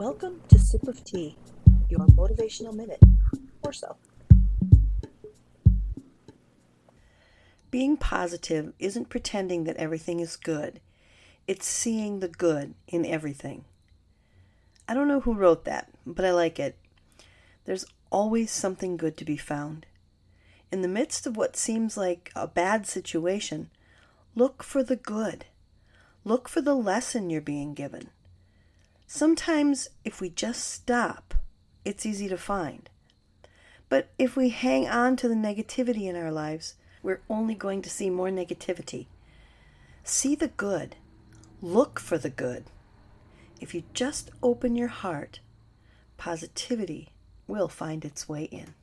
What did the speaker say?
Welcome to Sip of Tea, your motivational minute, or so. Being positive isn't pretending that everything is good, it's seeing the good in everything. I don't know who wrote that, but I like it. There's always something good to be found. In the midst of what seems like a bad situation, look for the good. Look for the lesson you're being given. Sometimes, if we just stop, it's easy to find. But if we hang on to the negativity in our lives, we're only going to see more negativity. See the good. Look for the good. If you just open your heart, positivity will find its way in.